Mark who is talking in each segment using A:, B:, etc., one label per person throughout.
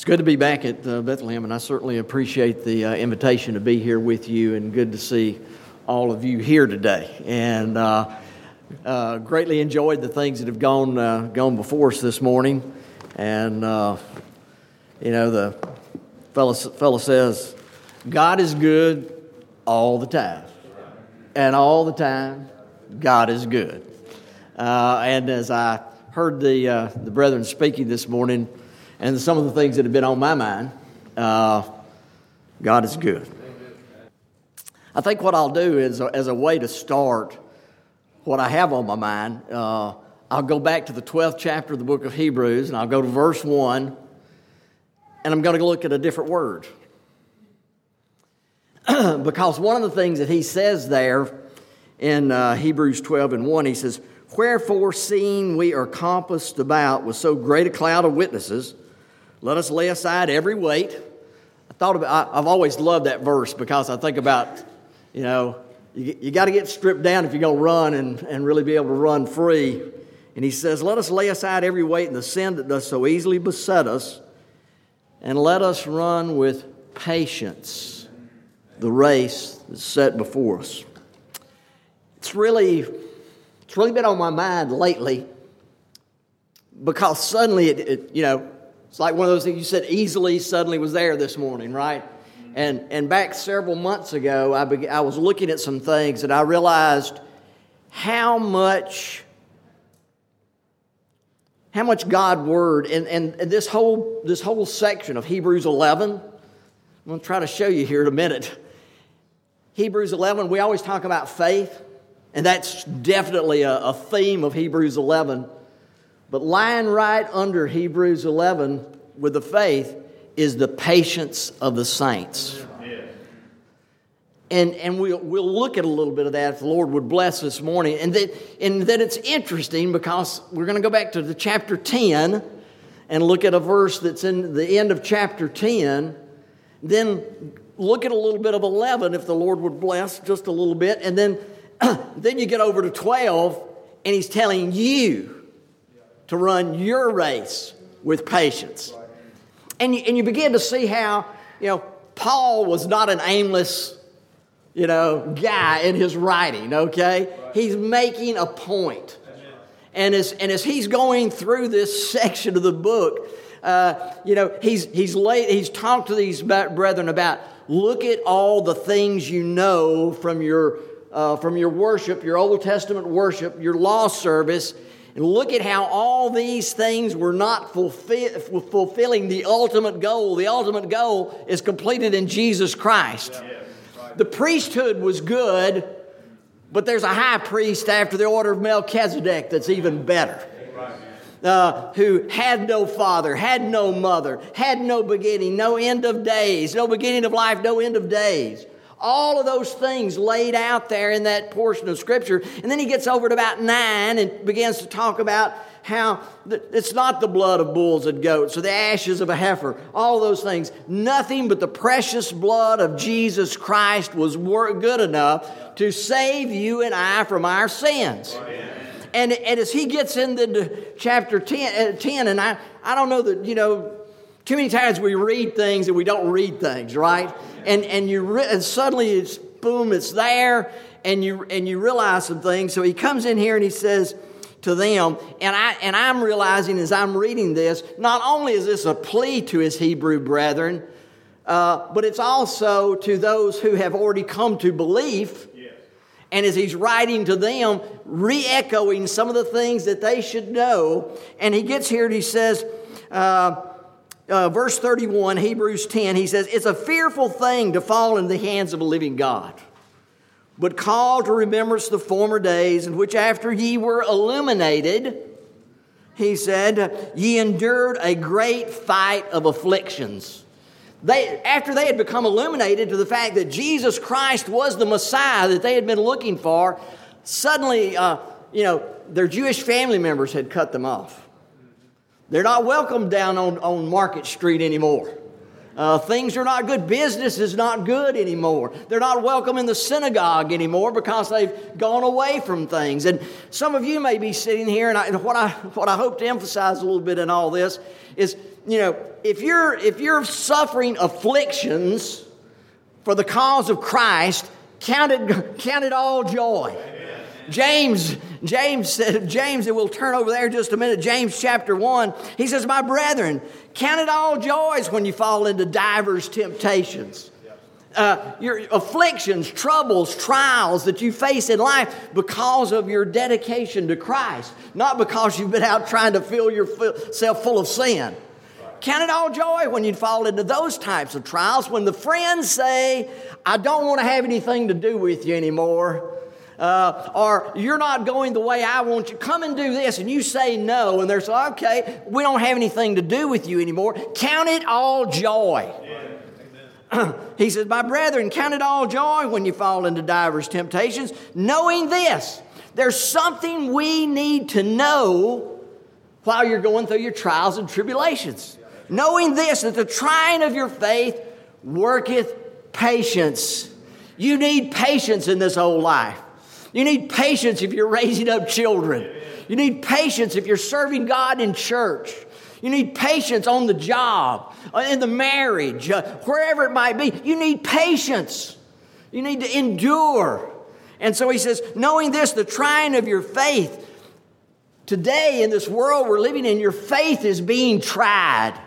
A: It's good to be back at uh, Bethlehem, and I certainly appreciate the uh, invitation to be here with you, and good to see all of you here today. And uh, uh greatly enjoyed the things that have gone uh, gone before us this morning. And uh, you know, the fellow, fellow says, "God is good all the time, and all the time, God is good." and as I heard the the brethren speaking this morning and some of the things that have been on my mind, uh, God is good. I think what I'll do is, as a way to start what I have on my mind, uh, I'll go back to the 12th chapter of the book of Hebrews, and I'll go to verse 1, and I'm going to look at a different word. because one of the things that he says there in uh, Hebrews 12 and 1, he says, Wherefore, seeing we are compassed about with so great a cloud of witnesses, let us lay aside every weight. I thought about, I, have always loved that verse because I think about, you know, you, you got to get stripped down if you're going to run and, and really be able to run free. And he says, Let us lay aside every weight and the sin that does so easily beset us, and let us run with patience the race that's set before us. It's really, it's really been on my mind lately because suddenly it, it you know, it's like one of those things you said easily suddenly was there this morning, right? And, and back several months ago, I, be, I was looking at some things and I realized how much how much God word and, and, and, this whole this whole section of Hebrews 11 I'm going to try to show you here in a minute Hebrews 11 we always talk about faith and that's definitely a, a theme of Hebrews 11 but lying right under Hebrews 11 with the faith is the patience of the saints. And, and we'll, we'll look at a little bit of that if the Lord would bless this morning. And that, and that it's interesting because we're going to go back to the chapter 10 and look at a verse that's in the end of chapter 10. Then look at a little bit of 11 if the Lord would bless just a little bit. And then, then you get over to 12 and he's telling you to run your race with patience. And you, and you begin to see how, you know, Paul was not an aimless, you know, guy in his writing, okay? He's making a point. And as, and as he's going through this section of the book, uh, you know, he's, he's, laid, he's talked to these brethren about look at all the things you know from your, uh, from your worship, your Old Testament worship, your law service, and look at how all these things were not fulfill, fulfilling the ultimate goal. The ultimate goal is completed in Jesus Christ. The priesthood was good, but there's a high priest after the order of Melchizedek that's even better. Uh, who had no father, had no mother, had no beginning, no end of days, no beginning of life, no end of days. All of those things laid out there in that portion of Scripture. And then he gets over to about nine and begins to talk about how it's not the blood of bulls and goats or the ashes of a heifer, all those things. Nothing but the precious blood of Jesus Christ was good enough to save you and I from our sins. And, and as he gets into chapter 10, uh, 10 and I, I don't know that, you know, too many times we read things and we don't read things, right? and, and, you re- and suddenly it's boom, it's there, and you, and you realize some things. So he comes in here and he says to them, and, I, and I'm realizing as I'm reading this, not only is this a plea to his Hebrew brethren, uh, but it's also to those who have already come to belief. And as he's writing to them, re echoing some of the things that they should know, and he gets here and he says, uh, uh, verse 31, Hebrews 10, he says, It's a fearful thing to fall in the hands of a living God. But call to remembrance the former days in which, after ye were illuminated, he said, Ye endured a great fight of afflictions. They, after they had become illuminated to the fact that Jesus Christ was the Messiah that they had been looking for, suddenly, uh, you know, their Jewish family members had cut them off. They're not welcome down on, on Market Street anymore. Uh, things are not good. Business is not good anymore. They're not welcome in the synagogue anymore because they've gone away from things. And some of you may be sitting here, and, I, and what, I, what I hope to emphasize a little bit in all this is, you know, if you're, if you're suffering afflictions for the cause of Christ, count it, count it all joy. James, James said, James, and we'll turn over there just a minute. James chapter 1, he says, My brethren, count it all joys when you fall into divers temptations. Uh, your afflictions, troubles, trials that you face in life because of your dedication to Christ, not because you've been out trying to fill yourself full of sin. Count it all joy when you fall into those types of trials. When the friends say, I don't want to have anything to do with you anymore, uh, or you're not going the way I want you. Come and do this. And you say no, and they're saying, okay, we don't have anything to do with you anymore. Count it all joy. Yeah. he says, My brethren, count it all joy when you fall into divers temptations, knowing this. There's something we need to know while you're going through your trials and tribulations. Knowing this, that the trying of your faith worketh patience. You need patience in this whole life. You need patience if you're raising up children. You need patience if you're serving God in church. You need patience on the job, uh, in the marriage, uh, wherever it might be. You need patience. You need to endure. And so he says, knowing this, the trying of your faith. Today, in this world we're living in, your faith is being tried.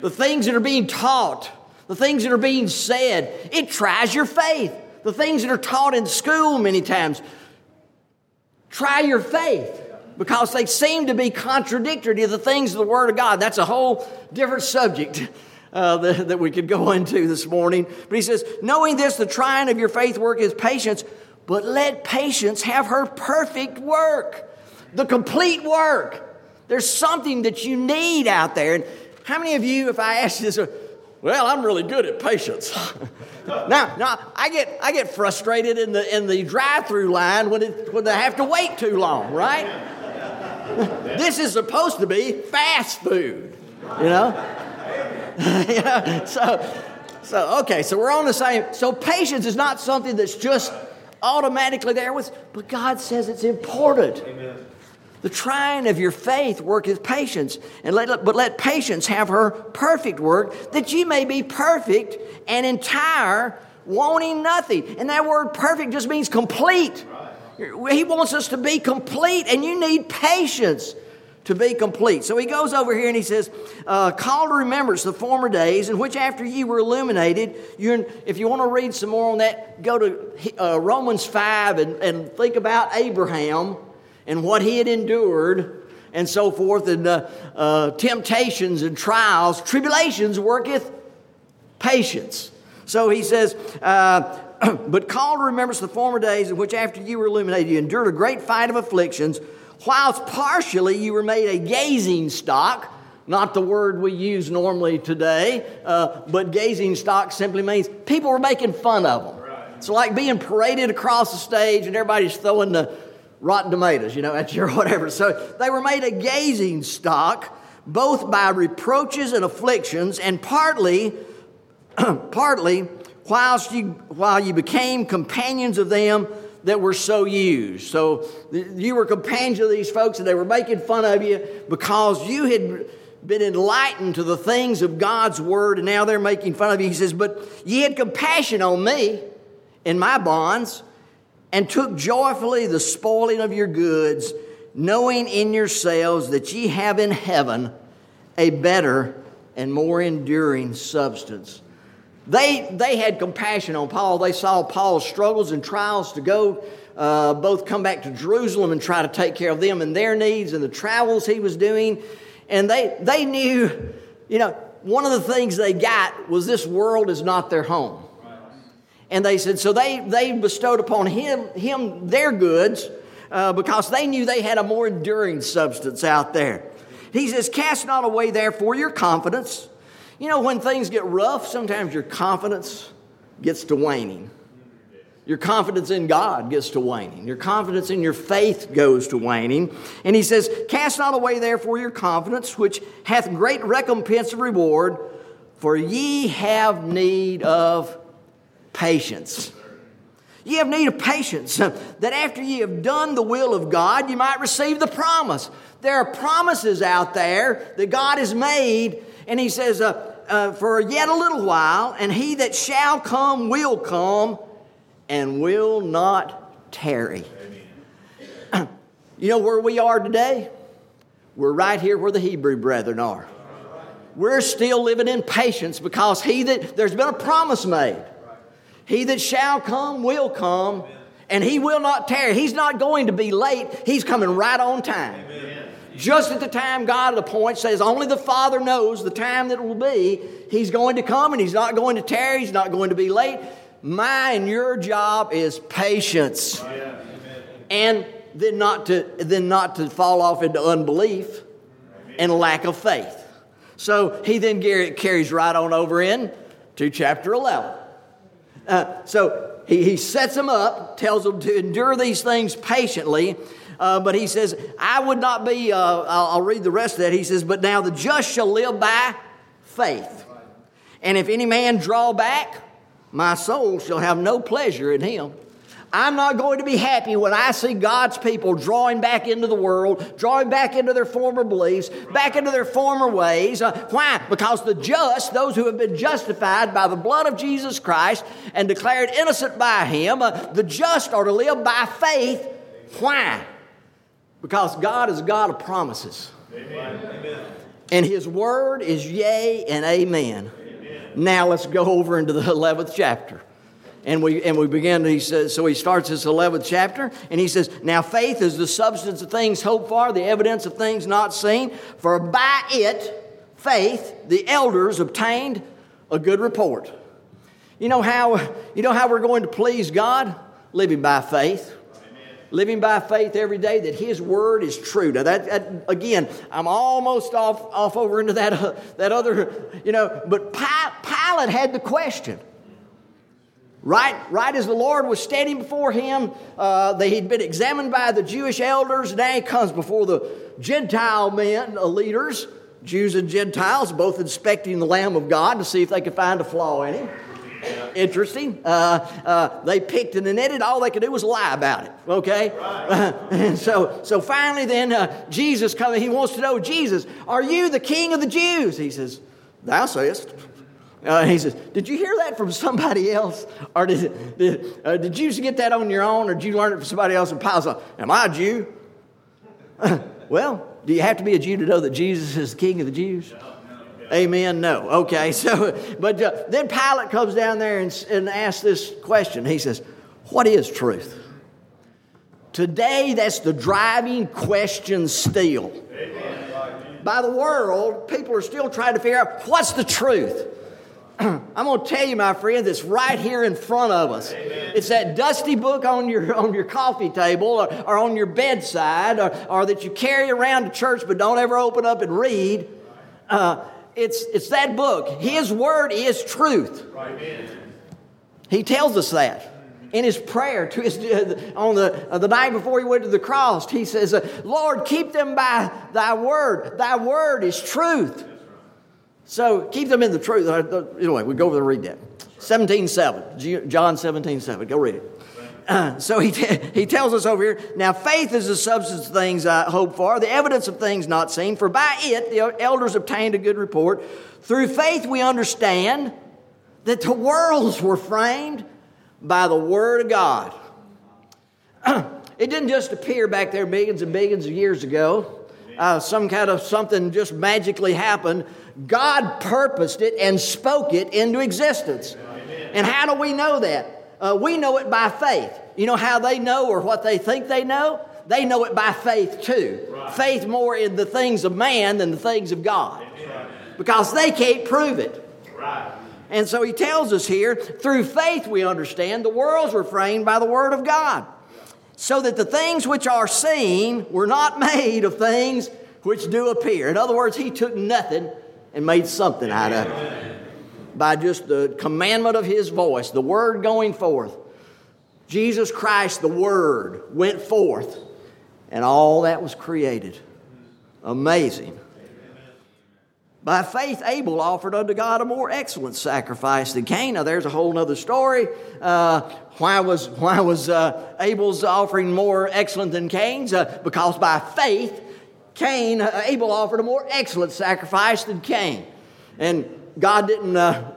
A: the things that are being taught, the things that are being said, it tries your faith the things that are taught in school many times. Try your faith because they seem to be contradictory to the things of the Word of God. That's a whole different subject. Uh, that, that we could go into this morning. But he says, knowing this, the trying of your faith work is patience, but let patience have her perfect work, the complete work. There's something that you need out there. And how many of you, if I ask you this, well, I'm really good at patience. now, now I get I get frustrated in the in the drive-through line when it when they have to wait too long, right? this is supposed to be fast food, you know. so so okay, so we're on the same. So patience is not something that's just automatically there with, but God says it's important. Amen. The trying of your faith worketh patience, and let, but let patience have her perfect work, that ye may be perfect and entire, wanting nothing. And that word perfect just means complete. He wants us to be complete, and you need patience to be complete. So he goes over here and he says, uh, Call to remembrance the former days in which after ye were illuminated, you if you want to read some more on that, go to uh, Romans 5 and, and think about Abraham and what he had endured and so forth, and uh, uh, temptations and trials, tribulations worketh patience. So he says, uh, But call to remembrance the former days in which after you were illuminated, you endured a great fight of afflictions, whilst partially you were made a gazing stock. Not the word we use normally today, uh, but gazing stock simply means people were making fun of them. Right. It's like being paraded across the stage and everybody's throwing the rotten tomatoes, you know, at your whatever. So they were made a gazing stock, both by reproaches and afflictions, and partly, partly, whilst you, while you became companions of them that were so used. So you were companions of these folks, and they were making fun of you because you had been enlightened to the things of God's word, and now they're making fun of you. He says, But ye had compassion on me in my bonds and took joyfully the spoiling of your goods, knowing in yourselves that ye have in heaven a better and more enduring substance. They, they had compassion on Paul. They saw Paul's struggles and trials to go, uh, both come back to Jerusalem and try to take care of them and their needs and the travels he was doing. And they, they knew, you know, one of the things they got was this world is not their home. And they said, so they, they bestowed upon him, him their goods uh, because they knew they had a more enduring substance out there. He says, Cast not away, therefore, your confidence. You know, when things get rough, sometimes your confidence gets to waning. Your confidence in God gets to waning. Your confidence in your faith goes to waning. And he says, Cast not away, therefore, your confidence, which hath great recompense of reward. For ye have need of patience. You have need of patience, that after ye have done the will of God, you might receive the promise. There are promises out there that God has made, and He says, uh, uh, For yet a little while, and He that shall come will come and will not tarry. you know where we are today? We're right here where the Hebrew brethren are. We're still living in patience because he that there's been a promise made. He that shall come will come, and he will not tarry. He's not going to be late. He's coming right on time. Just at the time God appoints, says only the Father knows the time that it will be. He's going to come and he's not going to tarry, he's not going to be late. My and your job is patience. And then not to then not to fall off into unbelief and lack of faith. So he then carries right on over in to chapter 11. Uh, so he, he sets them up, tells them to endure these things patiently. Uh, but he says, I would not be, uh, I'll, I'll read the rest of that. He says, But now the just shall live by faith. And if any man draw back, my soul shall have no pleasure in him. I'm not going to be happy when I see God's people drawing back into the world, drawing back into their former beliefs, back into their former ways. Uh, why? Because the just, those who have been justified by the blood of Jesus Christ and declared innocent by Him, uh, the just are to live by faith. Why? Because God is God of promises. Amen. And His word is yea and amen. amen. Now let's go over into the 11th chapter. And we, and we begin, he says, so he starts his 11th chapter, and he says, Now faith is the substance of things hoped for, the evidence of things not seen. For by it, faith, the elders obtained a good report. You know how, you know how we're going to please God? Living by faith. Living by faith every day that His Word is true. Now, that, that again, I'm almost off, off over into that, uh, that other, you know, but Pilate had the question. Right, right as the Lord was standing before him, uh, they had been examined by the Jewish elders. Now he comes before the Gentile men, uh, leaders, Jews and Gentiles, both inspecting the Lamb of God to see if they could find a flaw in him. Interesting. Uh, uh, they picked and netted. All they could do was lie about it. Okay. Right. and so, so finally, then uh, Jesus comes. He wants to know, Jesus, are you the King of the Jews? He says, Thou sayest. Uh, he says, Did you hear that from somebody else? Or did, did, uh, did you get that on your own? Or did you learn it from somebody else? And Pilate's like, Am I a Jew? well, do you have to be a Jew to know that Jesus is the King of the Jews? Amen. No. Okay. So, but uh, then Pilate comes down there and, and asks this question. He says, What is truth? Today, that's the driving question still. Amen. By the world, people are still trying to figure out what's the truth. I'm going to tell you, my friend, it's right here in front of us. Amen. It's that dusty book on your, on your coffee table or, or on your bedside or, or, that you carry around to church but don't ever open up and read. Uh, it's, it's that book. His word is truth. Amen. He tells us that. In his prayer to his, on the, uh, the night before he went to the cross, he says, Lord, keep them by thy word. Thy word is truth. So keep them in the truth. Uh, anyway, we go over and read that. 17.7, John 17.7. Go read it. Uh, so he, t- he tells us over here now faith is the substance of things I hope for, the evidence of things not seen. For by it the elders obtained a good report. Through faith we understand that the worlds were framed by the Word of God. it didn't just appear back there millions and billions of years ago. Uh, some kind of something just magically happened. God purposed it and spoke it into existence. Amen. And how do we know that? Uh, we know it by faith. You know how they know or what they think they know? They know it by faith too. Right. Faith more in the things of man than the things of God. Amen. Because they can't prove it. Right. And so he tells us here through faith we understand the worlds were framed by the Word of God. So that the things which are seen were not made of things which do appear. In other words, he took nothing and made something out of it by just the commandment of his voice, the word going forth. Jesus Christ, the word, went forth, and all that was created. Amazing. By faith, Abel offered unto God a more excellent sacrifice than Cain. Now, there's a whole other story. Uh, why was, why was uh, Abel's offering more excellent than Cain's? Uh, because by faith, Cain, uh, Abel offered a more excellent sacrifice than Cain. And God didn't, uh,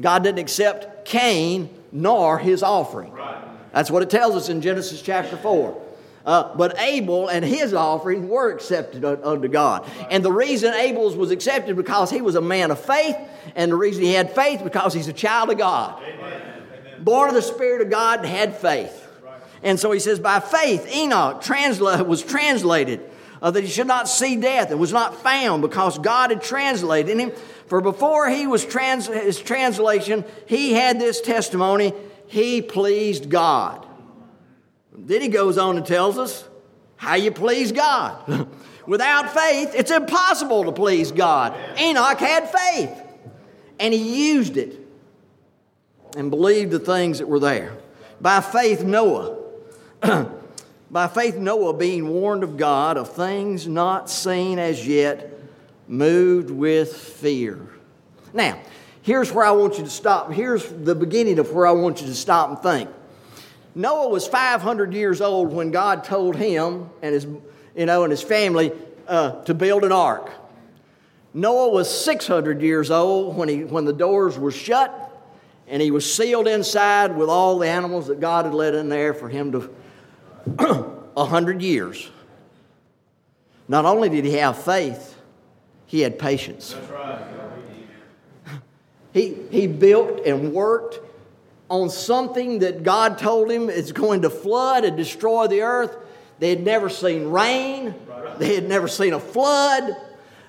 A: God didn't accept Cain nor his offering. Right. That's what it tells us in Genesis chapter 4. Uh, but Abel and his offering were accepted unto God. And the reason Abel's was accepted because he was a man of faith, and the reason he had faith because he's a child of God. Amen. Born of the Spirit of God and had faith. And so he says, by faith, Enoch transla- was translated uh, that he should not see death and was not found because God had translated him. For before he was trans- his translation, he had this testimony he pleased God. Then he goes on and tells us how you please God. Without faith, it's impossible to please God. Enoch had faith, and he used it and believed the things that were there. By faith, Noah. By faith, Noah, being warned of God of things not seen as yet, moved with fear. Now, here's where I want you to stop. Here's the beginning of where I want you to stop and think. Noah was 500 years old when God told him and his, you know, and his family uh, to build an ark. Noah was 600 years old when, he, when the doors were shut and he was sealed inside with all the animals that God had let in there for him to a hundred years. Not only did he have faith, he had patience. Right. He, he built and worked on something that God told him is going to flood and destroy the earth. They had never seen rain, they had never seen a flood,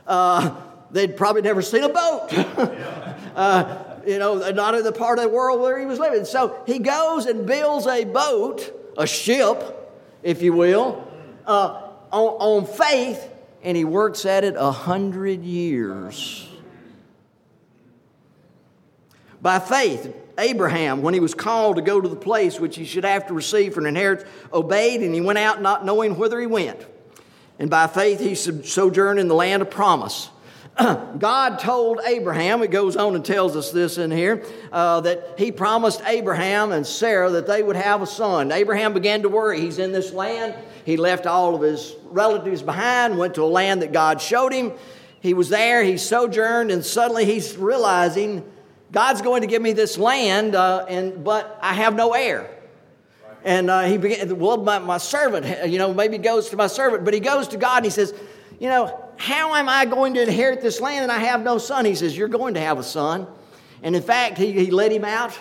A: uh, they'd probably never seen a boat. uh, you know, not in the part of the world where he was living. So he goes and builds a boat, a ship, if you will, uh, on, on faith, and he works at it a hundred years. By faith, Abraham, when he was called to go to the place which he should have to receive for an inheritance, obeyed, and he went out not knowing whither he went. And by faith he sojourned in the land of promise. God told Abraham, it goes on and tells us this in here, uh, that he promised Abraham and Sarah that they would have a son. Abraham began to worry. He's in this land. He left all of his relatives behind, went to a land that God showed him. He was there, he sojourned, and suddenly he's realizing God's going to give me this land, uh, and, but I have no heir. And uh, he began, well, my, my servant, you know, maybe goes to my servant, but he goes to God and he says, you know, how am I going to inherit this land and I have no son? He says, You're going to have a son. And in fact, he, he let him out.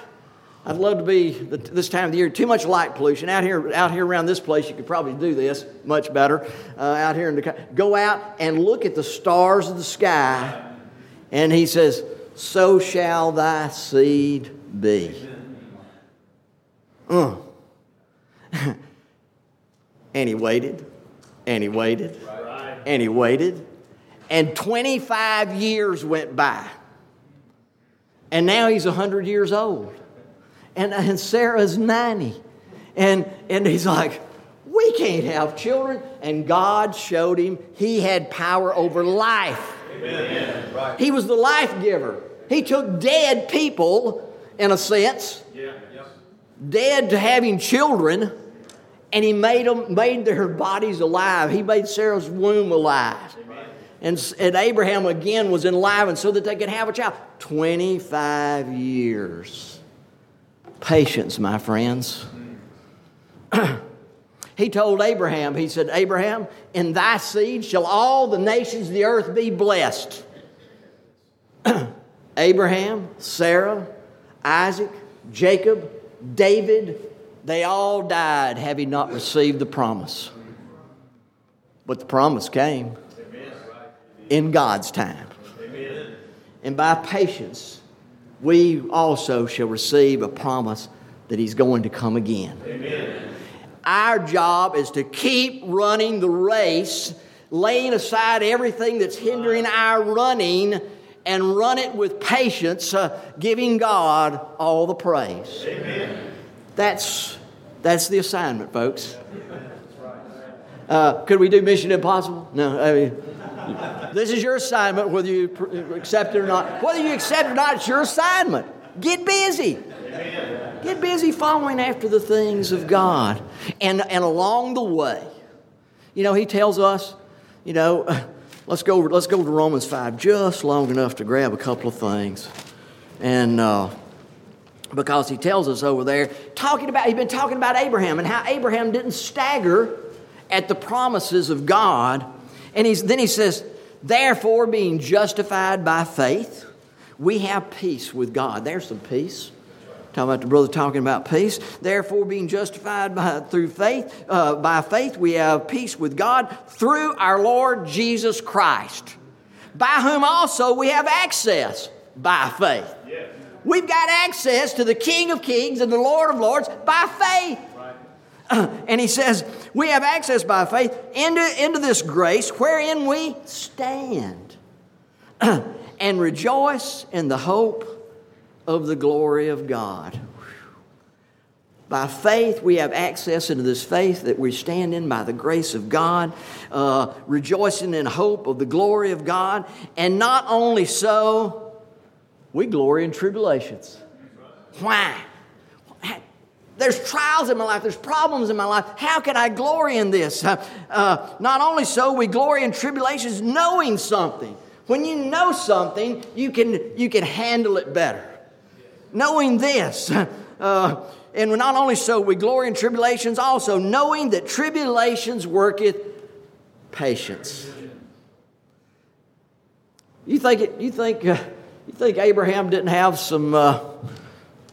A: I'd love to be this time of the year. Too much light pollution out here. Out here around this place, you could probably do this much better. Uh, out here in the go out and look at the stars of the sky, and he says, so shall thy seed be. Uh. and he waited, and he waited, and he waited, and 25 years went by. And now he's 100 years old. And, and Sarah's 90. And, and he's like, we can't have children. And God showed him he had power over life. Amen. He was the life giver. He took dead people, in a sense, yeah, yeah. dead to having children, and he made them made their bodies alive. He made Sarah's womb alive. And, and Abraham again was enlivened so that they could have a child. 25 years. Patience, my friends. he told Abraham, he said, Abraham, in thy seed shall all the nations of the earth be blessed. Abraham, Sarah, Isaac, Jacob, David, they all died having not received the promise. But the promise came in God's time. And by patience, we also shall receive a promise that He's going to come again. Our job is to keep running the race, laying aside everything that's hindering our running and run it with patience, uh, giving God all the praise. Amen. That's, that's the assignment, folks. Uh, could we do Mission Impossible? No. I mean, This is your assignment, whether you accept it or not. Whether you accept it or not, it's your assignment. Get busy. Get busy following after the things of God. And, and along the way, you know, he tells us, you know, let's go, let's go to Romans 5 just long enough to grab a couple of things. And uh, because he tells us over there, talking about, he's been talking about Abraham and how Abraham didn't stagger at the promises of God. And he's, then he says, therefore, being justified by faith, we have peace with God. There's some peace. Talking about the brother talking about peace. Therefore, being justified by, through faith, uh, by faith, we have peace with God through our Lord Jesus Christ, by whom also we have access by faith. We've got access to the King of Kings and the Lord of Lords by faith. and he says, We have access by faith into, into this grace wherein we stand and rejoice in the hope of the glory of God. By faith, we have access into this faith that we stand in by the grace of God, uh, rejoicing in hope of the glory of God. And not only so, we glory in tribulations. Why? There's trials in my life, there's problems in my life. How can I glory in this? Uh, not only so, we glory in tribulations knowing something. When you know something, you can, you can handle it better. Knowing this, uh, and not only so, we glory in tribulations also, knowing that tribulations worketh patience. You think, it, you think, uh, you think Abraham didn't have some uh,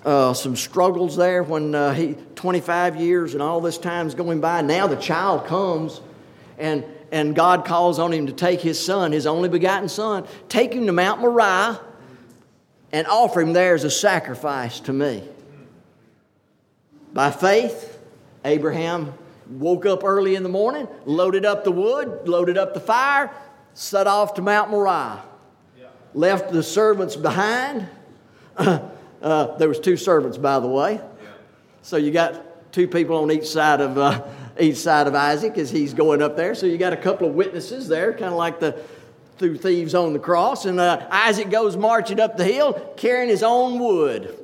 A: uh, some struggles there when uh, he 25 years and all this time's going by. Now the child comes and and God calls on him to take his son, his only begotten son, take him to Mount Moriah and offer him there as a sacrifice to me. By faith, Abraham woke up early in the morning, loaded up the wood, loaded up the fire, set off to Mount Moriah, left the servants behind. Uh, there was two servants, by the way. So you got two people on each side of uh, each side of Isaac as he's going up there. So you got a couple of witnesses there, kind of like the two thieves on the cross. And uh, Isaac goes marching up the hill carrying his own wood.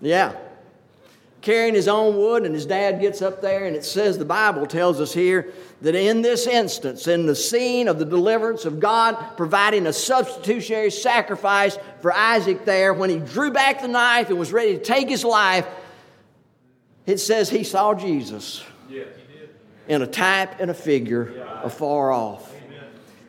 A: Yeah. Carrying his own wood, and his dad gets up there, and it says the Bible tells us here that in this instance, in the scene of the deliverance of God providing a substitutionary sacrifice for Isaac there, when he drew back the knife and was ready to take his life, it says he saw Jesus yeah, he in a type and a figure afar off.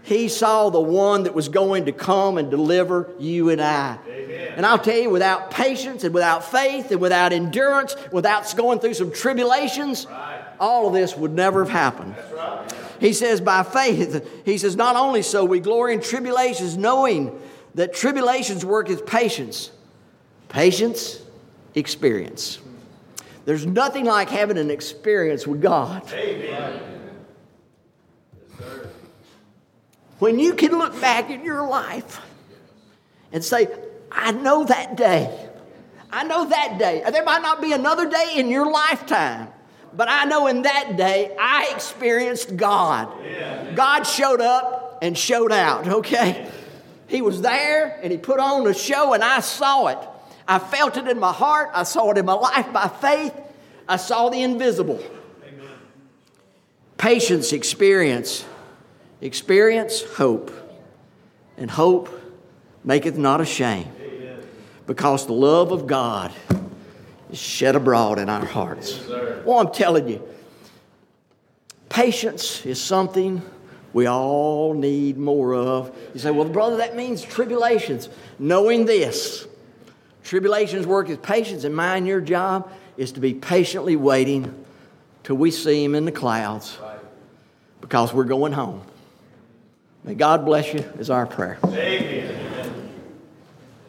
A: He saw the one that was going to come and deliver you and I. Amen. And I'll tell you, without patience and without faith and without endurance, without going through some tribulations, right. all of this would never have happened. Right. He says, by faith, he says, not only so, we glory in tribulations, knowing that tribulations work as patience. Patience, experience. There's nothing like having an experience with God. Amen. When you can look back in your life and say, I know that day. I know that day. There might not be another day in your lifetime, but I know in that day I experienced God. God showed up and showed out, okay? He was there and He put on a show and I saw it. I felt it in my heart. I saw it in my life by faith. I saw the invisible. Amen. Patience, experience. Experience hope, and hope maketh not ashamed, because the love of God is shed abroad in our hearts. well, I'm telling you, patience is something we all need more of. You say, well, brother, that means tribulations. Knowing this, tribulations work as patience, and mine, your job is to be patiently waiting till we see Him in the clouds because we're going home. May God bless you, is our prayer. Amen.